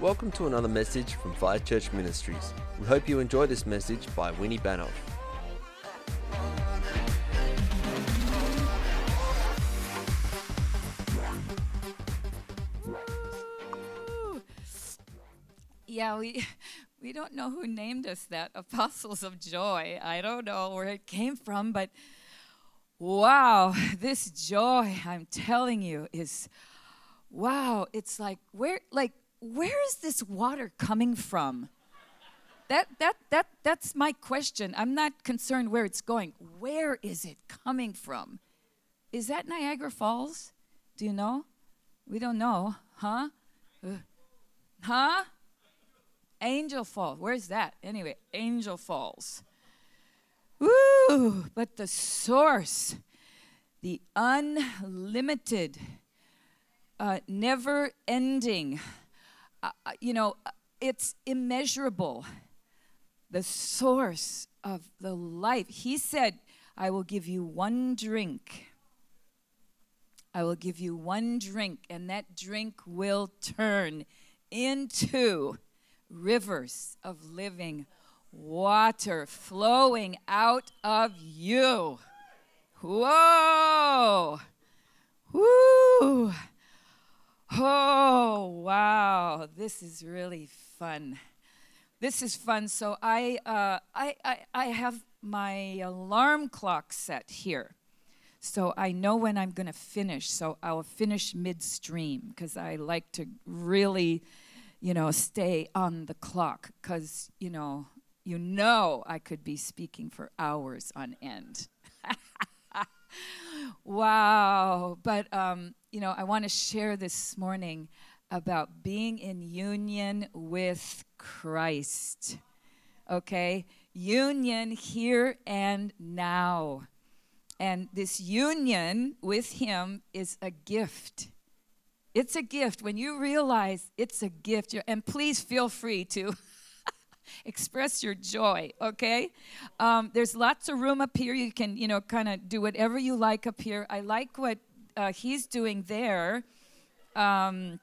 Welcome to another message from Fire Church Ministries. We hope you enjoy this message by Winnie Banov. Yeah, we we don't know who named us that, Apostles of Joy. I don't know where it came from, but wow, this joy, I'm telling you, is wow, it's like where like where is this water coming from? That that that that's my question. I'm not concerned where it's going. Where is it coming from? Is that Niagara Falls? Do you know? We don't know, huh? Uh, huh? Angel Falls. Where's that? Anyway, Angel Falls. Woo! But the source, the unlimited, uh, never ending, you know, it's immeasurable. The source of the life. He said, I will give you one drink. I will give you one drink, and that drink will turn into rivers of living water flowing out of you. Whoa! Woo! Oh, wow. This is really fun. This is fun. So I, uh, I, I, I have my alarm clock set here. So I know when I'm going to finish. So I'll finish midstream because I like to really you know, stay on the clock because, you know, you know I could be speaking for hours on end. wow. But, um, you know, I want to share this morning about being in union with Christ. Okay? Union here and now. And this union with Him is a gift. It's a gift. When you realize it's a gift, and please feel free to express your joy, okay? Um, there's lots of room up here. You can, you know, kind of do whatever you like up here. I like what uh, he's doing there. Um,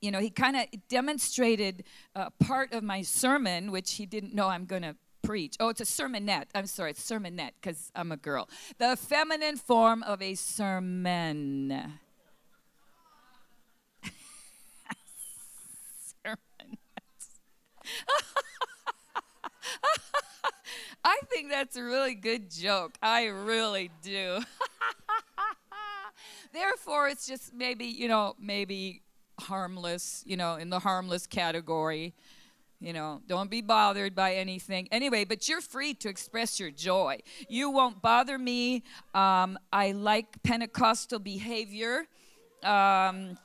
you know, he kind of demonstrated uh, part of my sermon, which he didn't know I'm going to preach. Oh, it's a sermonette. I'm sorry, it's sermonette because I'm a girl. The feminine form of a sermon. That's a really good joke. I really do. Therefore, it's just maybe, you know, maybe harmless, you know, in the harmless category. You know, don't be bothered by anything. Anyway, but you're free to express your joy. You won't bother me. Um, I like Pentecostal behavior, um,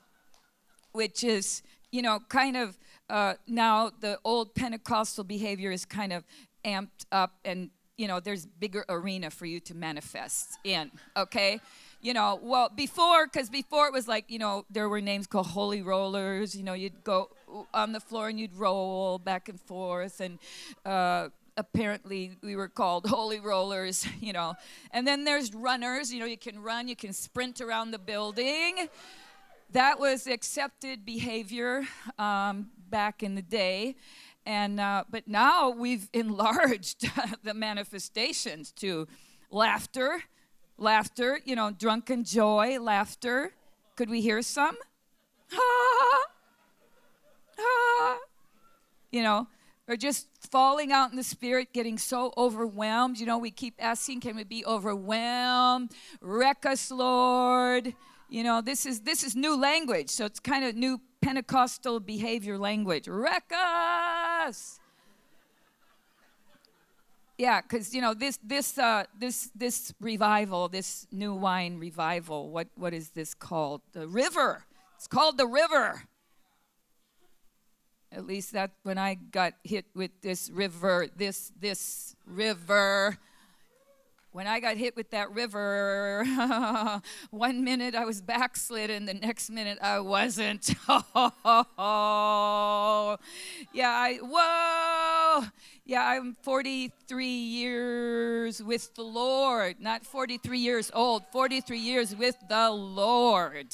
which is, you know, kind of uh, now the old Pentecostal behavior is kind of amped up and you know there's bigger arena for you to manifest in okay? You know well before because before it was like you know there were names called holy rollers you know you'd go on the floor and you'd roll back and forth and uh, apparently we were called holy rollers you know? And then there's runners you know you can run you can sprint around the building. That was accepted behavior um, back in the day. And, uh, but now we've enlarged the manifestations to laughter, laughter, you know, drunken joy, laughter. Could we hear some? You know, or just falling out in the spirit, getting so overwhelmed. You know, we keep asking, can we be overwhelmed? Wreck us, Lord. You know, this is this is new language, so it's kind of new Pentecostal behavior language. Wreck us. Yeah, because you know this this uh, this this revival, this new wine revival. What what is this called? The river. It's called the river. At least that when I got hit with this river, this this river when I got hit with that river, one minute I was backslidden, the next minute I wasn't. yeah, I, whoa. Yeah, I'm 43 years with the Lord, not 43 years old, 43 years with the Lord.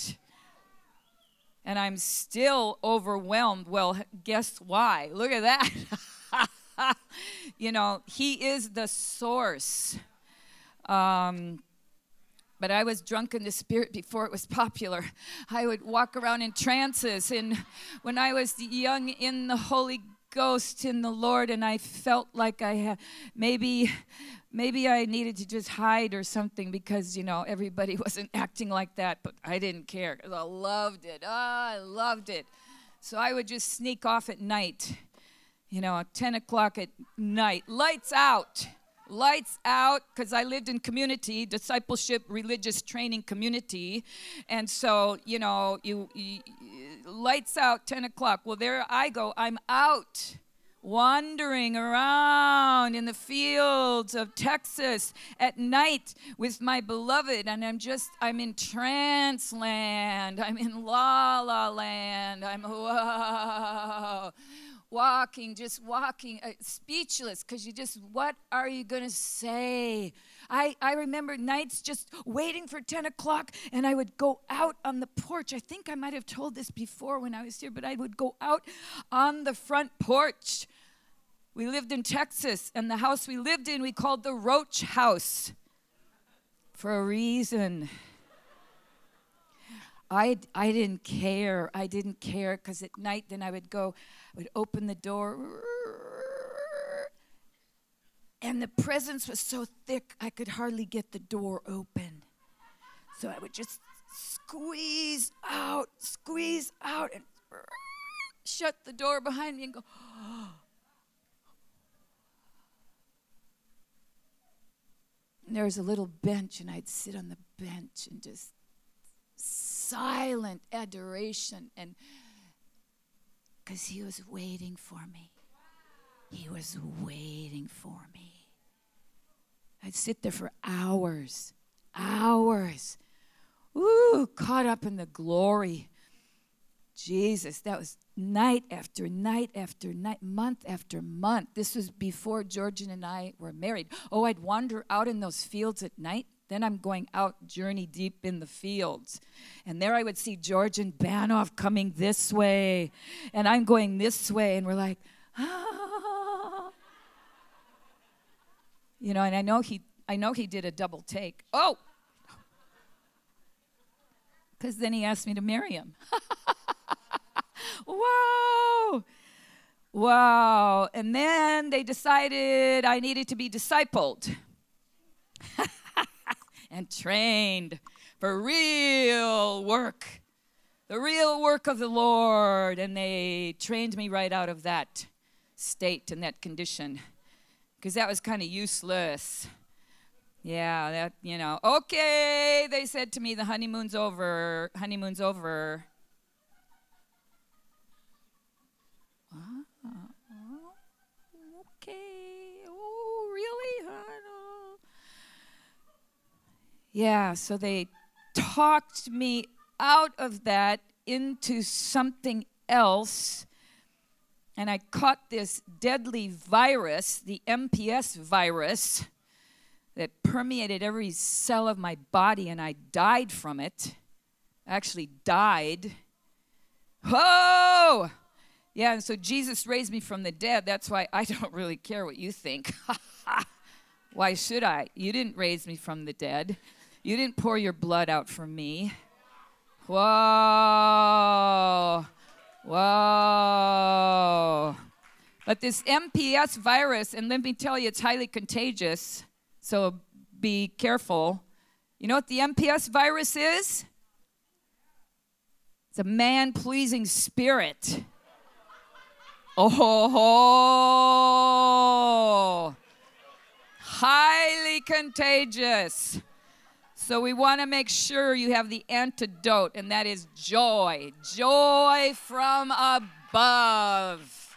and I'm still overwhelmed. Well, guess why? Look at that. you know, He is the source. Um, but I was drunk in the spirit before it was popular. I would walk around in trances, and when I was young in the Holy Ghost in the Lord, and I felt like I had maybe maybe I needed to just hide or something because, you know, everybody wasn't acting like that, but I didn't care because I loved it. Oh, I loved it. So I would just sneak off at night, you know, 10 o'clock at night, lights out. Lights out, because I lived in community, discipleship, religious training community. And so, you know, you, you lights out 10 o'clock. Well, there I go. I'm out wandering around in the fields of Texas at night with my beloved, and I'm just, I'm in trance land. I'm in la la land. I'm, whoa. Walking, just walking, uh, speechless, because you just, what are you going to say? I, I remember nights just waiting for 10 o'clock, and I would go out on the porch. I think I might have told this before when I was here, but I would go out on the front porch. We lived in Texas, and the house we lived in we called the Roach House for a reason. I, I didn't care. I didn't care because at night then I would go, I would open the door and the presence was so thick I could hardly get the door open. So I would just squeeze out, squeeze out, and shut the door behind me and go, there was a little bench, and I'd sit on the bench and just silent adoration and because he was waiting for me. He was waiting for me. I'd sit there for hours, hours. Ooh, caught up in the glory. Jesus, that was night after night after night, month after month. This was before Georgian and I were married. Oh, I'd wander out in those fields at night. Then I'm going out, journey deep in the fields. And there I would see Georgian Banov coming this way. And I'm going this way. And we're like, ah. You know, and I know he I know he did a double take. Oh! Because then he asked me to marry him. wow! Wow. And then they decided I needed to be discipled and trained for real work, the real work of the Lord. And they trained me right out of that state and that condition because that was kind of useless. Yeah, that, you know, okay, they said to me, the honeymoon's over. Honeymoon's over. okay. Oh, really? Yeah, so they talked me out of that into something else. And I caught this deadly virus, the MPS virus, that permeated every cell of my body, and I died from it. Actually, died. Oh! Yeah, and so Jesus raised me from the dead. That's why I don't really care what you think. why should I? You didn't raise me from the dead. You didn't pour your blood out for me. Whoa. Whoa. But this MPS virus, and let me tell you, it's highly contagious, so be careful. You know what the MPS virus is? It's a man pleasing spirit. Oh, highly contagious. So we want to make sure you have the antidote, and that is joy. Joy from above.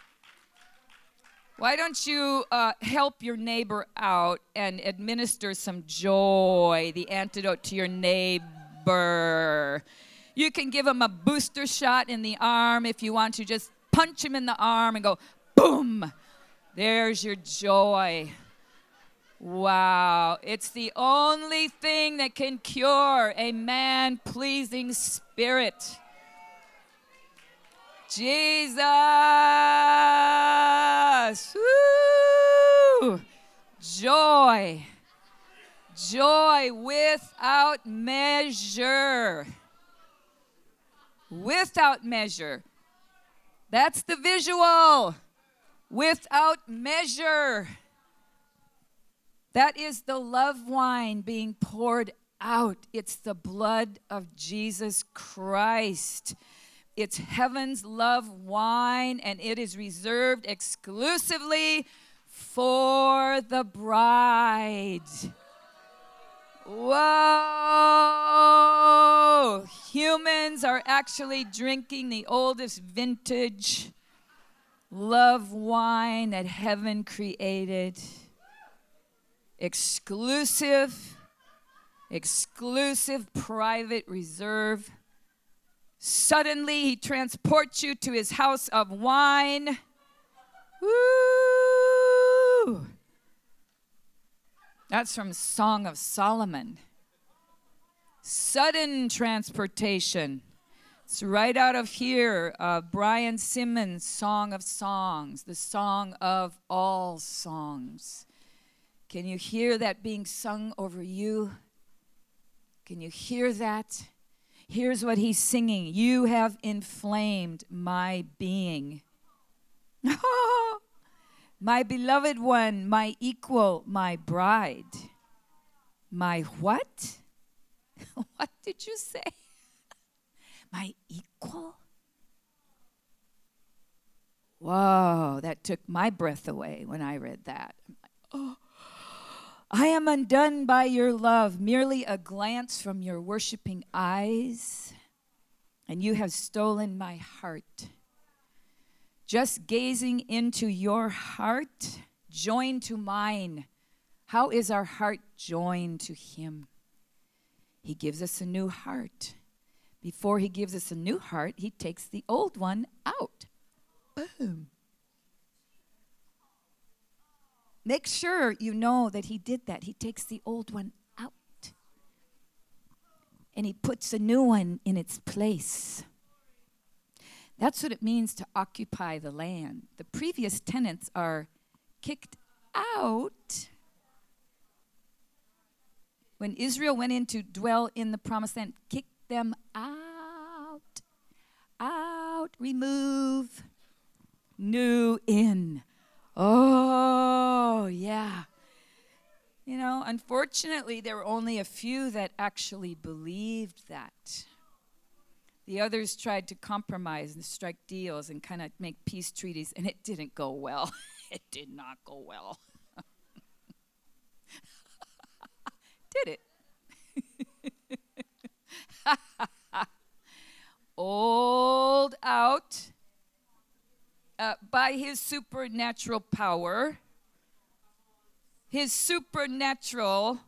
Why don't you uh, help your neighbor out and administer some joy, the antidote to your neighbor? You can give him a booster shot in the arm if you want to. Just punch him in the arm and go, boom, there's your joy. Wow, it's the only thing that can cure a man pleasing spirit. Jesus. Woo! Joy. Joy without measure. Without measure. That's the visual. Without measure. That is the love wine being poured out. It's the blood of Jesus Christ. It's heaven's love wine, and it is reserved exclusively for the bride. Whoa! Humans are actually drinking the oldest vintage love wine that heaven created. Exclusive, exclusive, private reserve. Suddenly, he transports you to his house of wine. Woo! That's from Song of Solomon. Sudden transportation. It's right out of here, uh, Brian Simmons' Song of Songs, the song of all songs. Can you hear that being sung over you? Can you hear that? Here's what he's singing You have inflamed my being. my beloved one, my equal, my bride. My what? what did you say? my equal? Whoa, that took my breath away when I read that. Oh, I am undone by your love, merely a glance from your worshiping eyes, and you have stolen my heart. Just gazing into your heart, joined to mine. How is our heart joined to Him? He gives us a new heart. Before He gives us a new heart, He takes the old one out. Boom. Make sure you know that He did that. He takes the old one out and He puts a new one in its place. That's what it means to occupy the land. The previous tenants are kicked out. When Israel went in to dwell in the promised land, kick them out, out, remove, new in. Oh, yeah. You know, unfortunately, there were only a few that actually believed that. The others tried to compromise and strike deals and kind of make peace treaties, and it didn't go well. it did not go well. did it? Old out uh, by his supernatural power, his supernatural.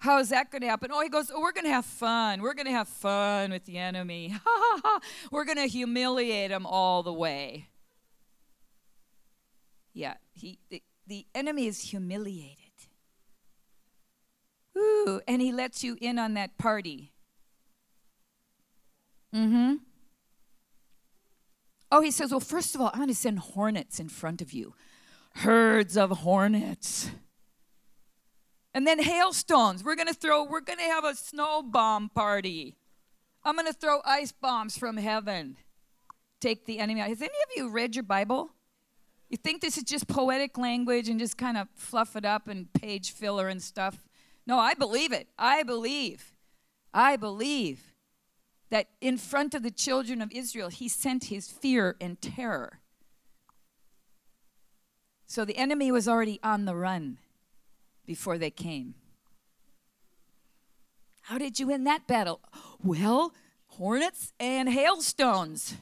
How is that going to happen? Oh, he goes, oh, We're going to have fun. We're going to have fun with the enemy. We're going to humiliate him all the way. Yeah, he, the, the enemy is humiliated. Ooh, and he lets you in on that party. Mm hmm. Oh, he says, Well, first of all, I'm going to send hornets in front of you, herds of hornets. And then hailstones. We're going to throw, we're going to have a snow bomb party. I'm going to throw ice bombs from heaven. Take the enemy out. Has any of you read your Bible? You think this is just poetic language and just kind of fluff it up and page filler and stuff? No, I believe it. I believe. I believe that in front of the children of Israel, he sent his fear and terror. So the enemy was already on the run before they came. How did you win that battle? Well, hornets and hailstones.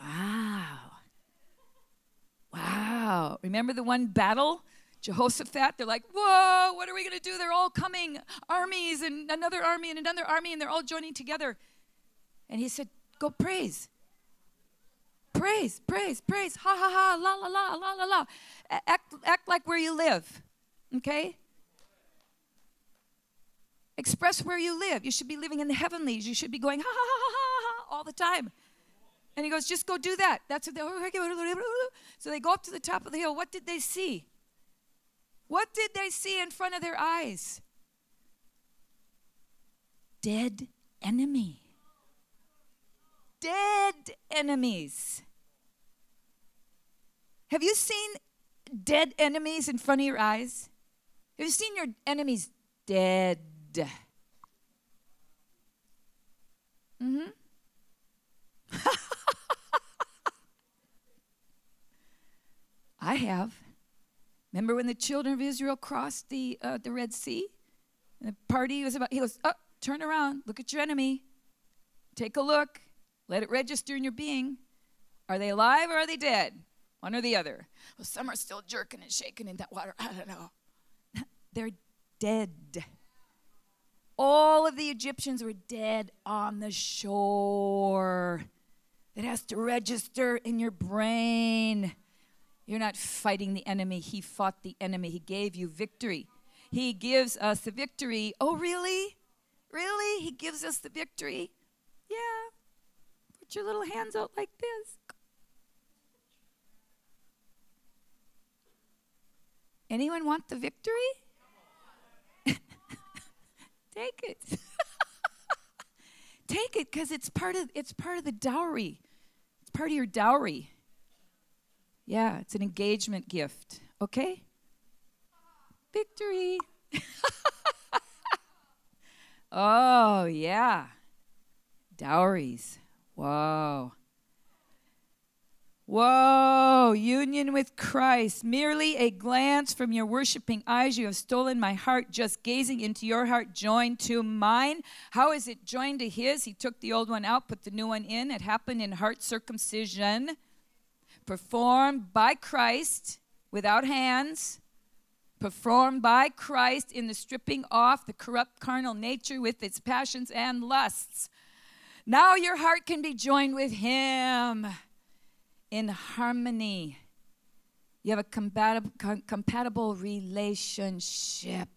Wow. Wow. Remember the one battle? Jehoshaphat, they're like, whoa, what are we going to do? They're all coming, armies and another army and another army, and they're all joining together. And he said, Go praise. Praise, praise, praise. Ha ha ha, la la la, la la la. Act, act like where you live, okay? Express where you live. You should be living in the heavenlies. You should be going ha ha ha ha ha, all the time. And he goes, just go do that. That's what they, so they go up to the top of the hill. What did they see? What did they see in front of their eyes? Dead enemy. Dead enemies. Have you seen dead enemies in front of your eyes? Have you seen your enemies dead? Mm-hmm. I have. Remember when the children of Israel crossed the uh, the Red Sea? And the party was about. He goes, oh, turn around, look at your enemy, take a look, let it register in your being. Are they alive or are they dead? One or the other. Well, some are still jerking and shaking in that water. I don't know. They're dead. All of the Egyptians were dead on the shore. It has to register in your brain. You're not fighting the enemy. He fought the enemy. He gave you victory. He gives us the victory. Oh, really? Really? He gives us the victory? Yeah. Put your little hands out like this. Anyone want the victory? Take it. Take it because it's part of it's part of the dowry. It's part of your dowry. Yeah, it's an engagement gift. Okay? Victory. oh, yeah. Dowries. Wow. Whoa, union with Christ. Merely a glance from your worshiping eyes. You have stolen my heart, just gazing into your heart, joined to mine. How is it joined to his? He took the old one out, put the new one in. It happened in heart circumcision, performed by Christ without hands, performed by Christ in the stripping off the corrupt carnal nature with its passions and lusts. Now your heart can be joined with him in harmony. You have a compatible, com- compatible relationship.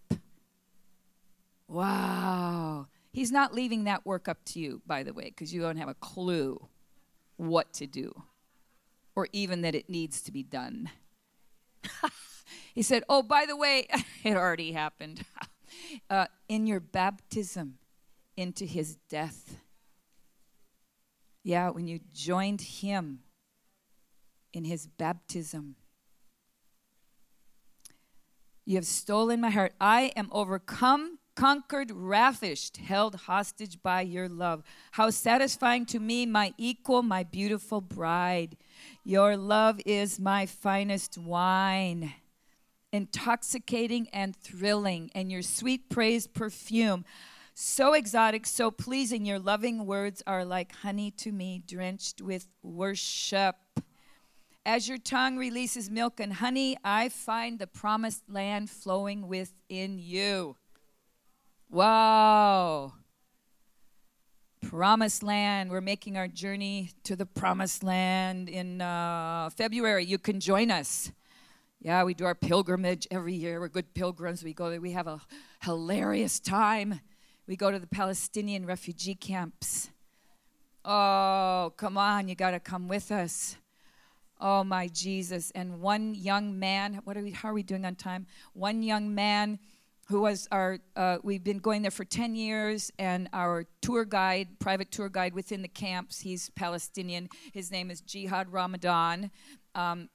Wow. He's not leaving that work up to you, by the way, because you don't have a clue what to do or even that it needs to be done. he said, Oh, by the way, it already happened. uh, in your baptism into his death. Yeah, when you joined him in his baptism. You have stolen my heart. I am overcome, conquered, ravished, held hostage by your love. How satisfying to me, my equal, my beautiful bride. Your love is my finest wine, intoxicating and thrilling, and your sweet praise perfume. So exotic, so pleasing, your loving words are like honey to me, drenched with worship. As your tongue releases milk and honey, I find the promised land flowing within you. Wow. Promised land. We're making our journey to the promised land in uh, February. You can join us. Yeah, we do our pilgrimage every year. We're good pilgrims. We go there. We have a hilarious time. We go to the Palestinian refugee camps. Oh, come on, you got to come with us. Oh, my Jesus. And one young man, what are we, how are we doing on time? One young man who was our, uh, we've been going there for 10 years, and our tour guide, private tour guide within the camps, he's Palestinian. His name is Jihad Ramadan. Um,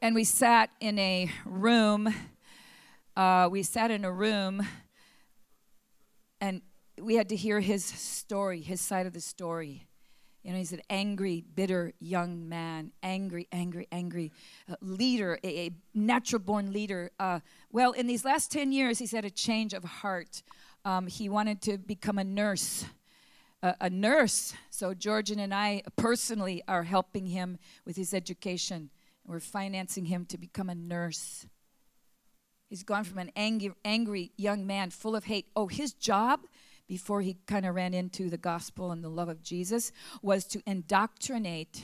and we sat in a room. Uh, we sat in a room, and we had to hear his story, his side of the story. You know, he's an angry, bitter young man, angry, angry, angry uh, leader, a, a natural born leader. Uh, well, in these last 10 years, he's had a change of heart. Um, he wanted to become a nurse. Uh, a nurse. So, Georgian and I personally are helping him with his education. We're financing him to become a nurse. He's gone from an angry, angry young man full of hate. Oh, his job before he kind of ran into the gospel and the love of Jesus was to indoctrinate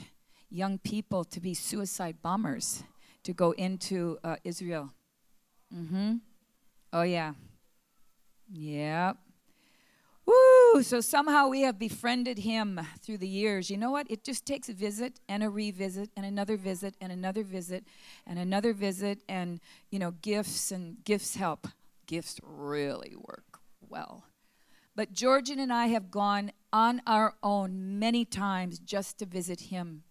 young people to be suicide bombers to go into uh, Israel. Mm-hmm. Oh yeah. Yep. So somehow we have befriended him through the years. You know what? It just takes a visit and a revisit and another visit and another visit and another visit and, you know, gifts and gifts help. Gifts really work well. But Georgian and I have gone on our own many times just to visit him.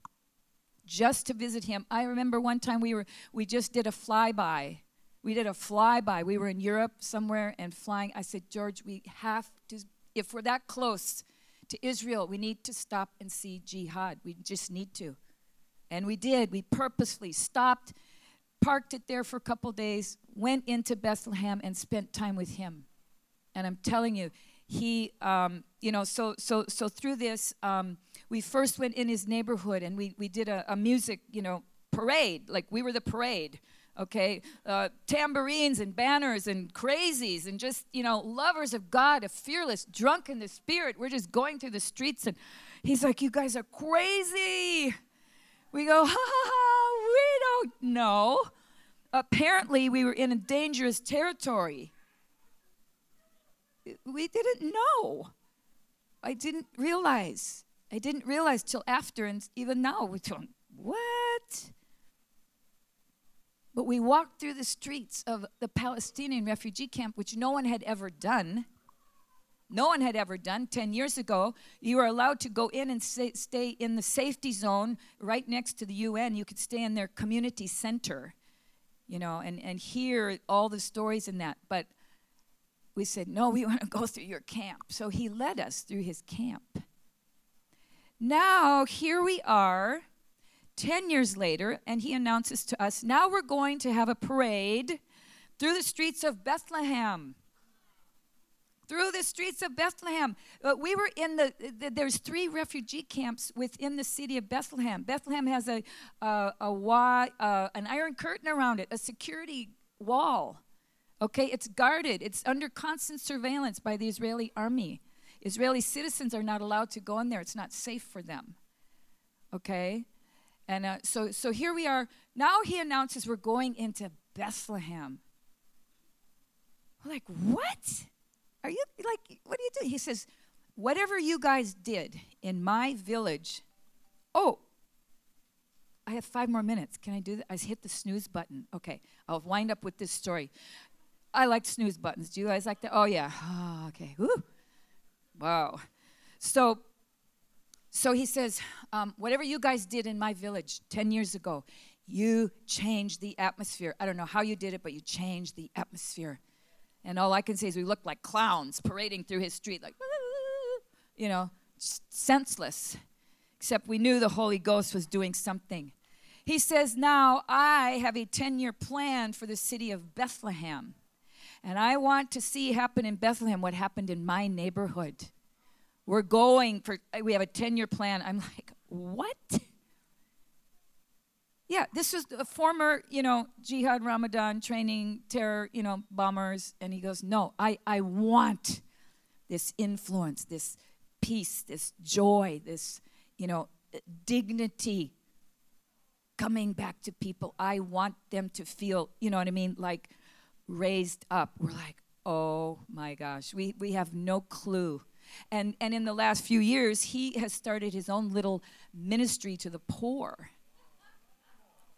Just to visit him. I remember one time we were we just did a flyby. We did a flyby. We were in Europe somewhere and flying. I said, George, we have to if we're that close to Israel, we need to stop and see jihad. We just need to. And we did. We purposely stopped, parked it there for a couple days, went into Bethlehem and spent time with him. And I'm telling you, he um, you know so so so through this um, we first went in his neighborhood and we we did a, a music you know parade like we were the parade okay uh, tambourines and banners and crazies and just you know lovers of god a fearless drunk in the spirit we're just going through the streets and he's like you guys are crazy we go ha ha ha we don't know apparently we were in a dangerous territory we didn't know. I didn't realize. I didn't realize till after, and even now we're going, what? But we walked through the streets of the Palestinian refugee camp, which no one had ever done. No one had ever done. 10 years ago, you were allowed to go in and stay in the safety zone right next to the UN. You could stay in their community center, you know, and, and hear all the stories in that. But we said, No, we want to go through your camp. So he led us through his camp. Now, here we are, 10 years later, and he announces to us, Now we're going to have a parade through the streets of Bethlehem. Through the streets of Bethlehem. Uh, we were in the, the, there's three refugee camps within the city of Bethlehem. Bethlehem has a, uh, a, a uh, an iron curtain around it, a security wall Okay, it's guarded, it's under constant surveillance by the Israeli army. Israeli citizens are not allowed to go in there, it's not safe for them. Okay? And uh, so, so here we are. Now he announces we're going into Bethlehem. We're like, what? Are you like, what are you doing? He says, whatever you guys did in my village. Oh, I have five more minutes. Can I do that? I hit the snooze button. Okay, I'll wind up with this story. I like snooze buttons. Do you guys like that? Oh yeah. Oh, okay. Woo. Wow. So, so he says, um, whatever you guys did in my village 10 years ago, you changed the atmosphere. I don't know how you did it, but you changed the atmosphere. And all I can say is we looked like clowns parading through his street, like, you know, senseless. Except we knew the Holy Ghost was doing something. He says, Now I have a 10 year plan for the city of Bethlehem. And I want to see happen in Bethlehem what happened in my neighborhood. We're going for, we have a 10 year plan. I'm like, what? Yeah, this was a former, you know, Jihad Ramadan training terror, you know, bombers. And he goes, no, I, I want this influence, this peace, this joy, this, you know, dignity coming back to people. I want them to feel, you know what I mean, like raised up. We're like, oh my gosh, we, we have no clue. And, and in the last few years, he has started his own little ministry to the poor.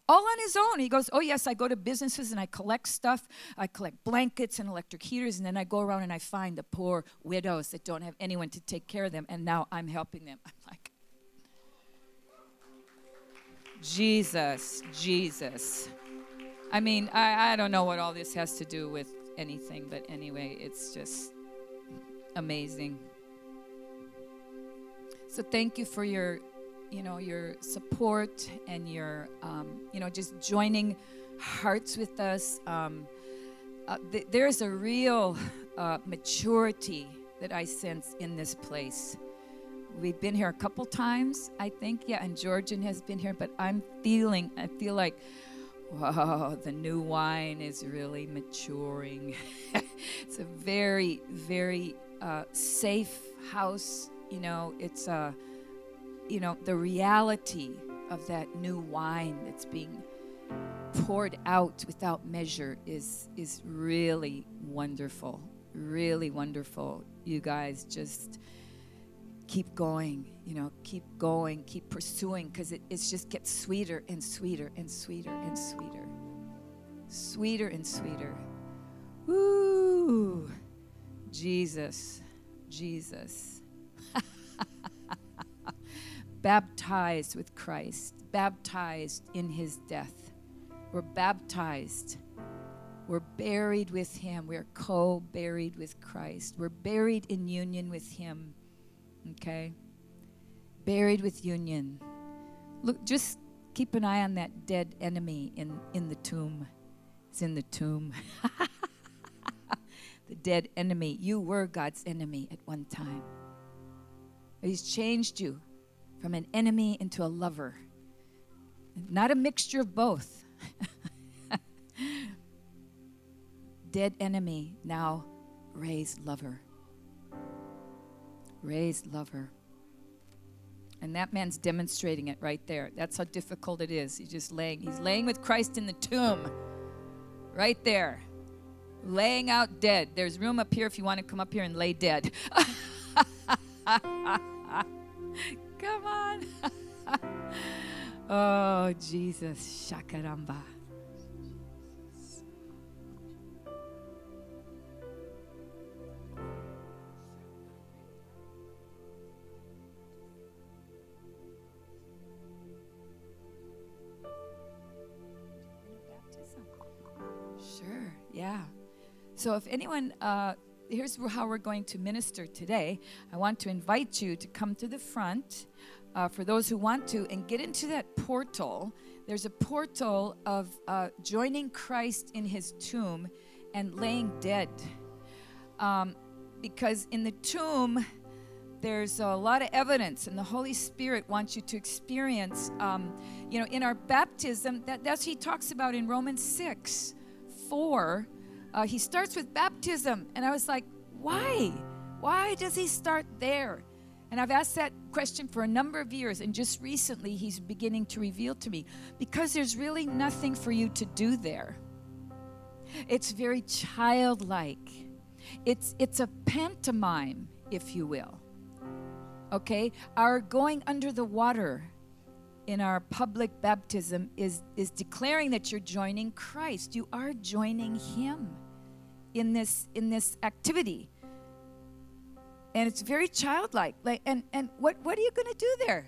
All on his own. He goes, Oh, yes, I go to businesses and I collect stuff. I collect blankets and electric heaters, and then I go around and I find the poor widows that don't have anyone to take care of them, and now I'm helping them. I'm like, Jesus, Jesus. I mean, I, I don't know what all this has to do with anything, but anyway, it's just amazing. So thank you for your, you know, your support and your, um, you know, just joining hearts with us. Um, uh, th- there's a real uh, maturity that I sense in this place. We've been here a couple times, I think, yeah, and Georgian has been here, but I'm feeling, I feel like whoa, the new wine is really maturing. it's a very, very uh, safe house. You know, it's a, uh, you know, the reality of that new wine that's being poured out without measure is is really wonderful, really wonderful. You guys just keep going, you know, keep going, keep pursuing, because it, it just gets sweeter and sweeter and sweeter and sweeter. Sweeter and sweeter. Woo! Jesus, Jesus. baptized with Christ, baptized in his death. We're baptized. We're buried with him. We're co buried with Christ. We're buried in union with him. Okay? Buried with union. Look, just keep an eye on that dead enemy in, in the tomb. It's in the tomb. the dead enemy. You were God's enemy at one time. He's changed you from an enemy into a lover. Not a mixture of both. Dead enemy, now raised lover. Raised lover. And that man's demonstrating it right there. That's how difficult it is. He's just laying, he's laying with Christ in the tomb. Right there. Laying out dead. There's room up here if you want to come up here and lay dead. Come on. oh, Jesus. Shakaramba. Sure, yeah. So if anyone uh, here's how we're going to minister today. I want to invite you to come to the front uh, for those who want to and get into that portal. There's a portal of uh, joining Christ in his tomb and laying dead. Um, because in the tomb, there's a lot of evidence, and the Holy Spirit wants you to experience, um, you know, in our baptism, that, that's he talks about in Romans 6 4 uh, he starts with baptism. And I was like, why? Why does he start there? And I've asked that question for a number of years, and just recently he's beginning to reveal to me because there's really nothing for you to do there. It's very childlike. It's it's a pantomime, if you will. Okay? Our going under the water in our public baptism is is declaring that you're joining Christ. You are joining him in this in this activity. And it's very childlike like and and what what are you going to do there?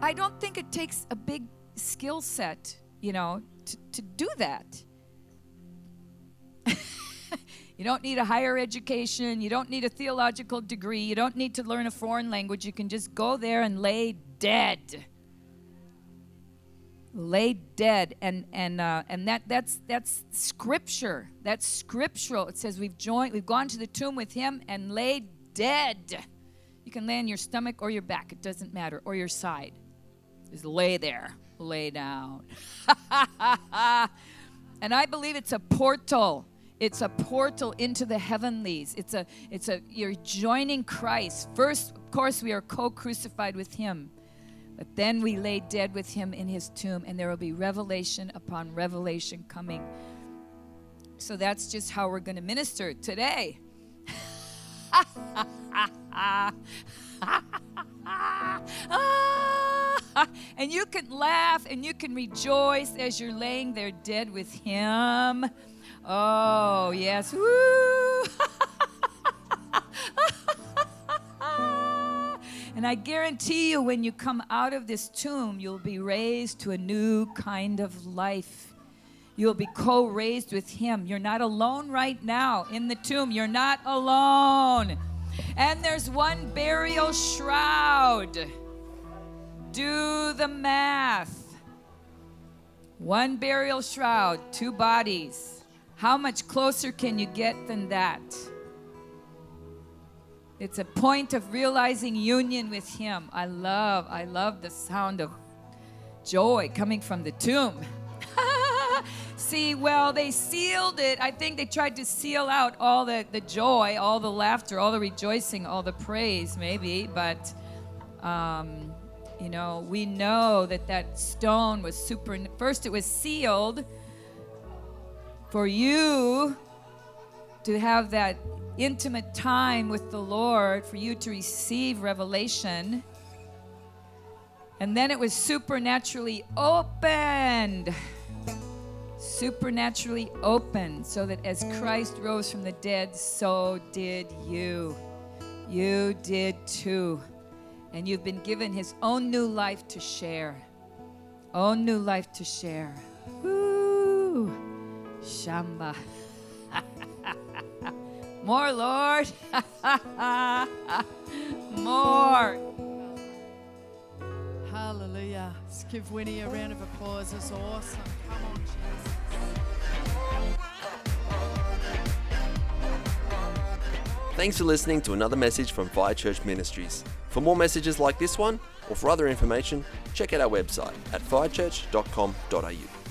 I don't think it takes a big skill set you know to, to do that. You don't need a higher education you don't need a theological degree you don't need to learn a foreign language you can just go there and lay dead lay dead. And and uh, and that that's that's scripture. That's scriptural. It says we've joined we've gone to the tomb with him and laid dead. You can lay on your stomach or your back. It doesn't matter. Or your side. Just lay there. Lay down. And i believe it's a portal. It's a portal into the heavenlies. It's a it's a you're joining christ. First of course we are co-crucified with him but then we lay dead with him in his tomb, and there will be revelation upon revelation coming. So that's just how we're going to minister today. and you can laugh and you can rejoice as you're laying there dead with him. Oh, yes. Woo! And I guarantee you, when you come out of this tomb, you'll be raised to a new kind of life. You'll be co raised with Him. You're not alone right now in the tomb. You're not alone. And there's one burial shroud. Do the math. One burial shroud, two bodies. How much closer can you get than that? It's a point of realizing union with Him. I love, I love the sound of joy coming from the tomb. See, well, they sealed it. I think they tried to seal out all the, the joy, all the laughter, all the rejoicing, all the praise, maybe. But, um, you know, we know that that stone was super. First, it was sealed for you to have that intimate time with the Lord for you to receive revelation. And then it was supernaturally opened. Supernaturally opened, so that as Christ rose from the dead, so did you. You did too. And you've been given his own new life to share. Own new life to share. Woo! Shamba. More, Lord. More. Hallelujah. Let's give Winnie a round of applause. It's awesome. Come on, Jesus. Thanks for listening to another message from Fire Church Ministries. For more messages like this one, or for other information, check out our website at firechurch.com.au.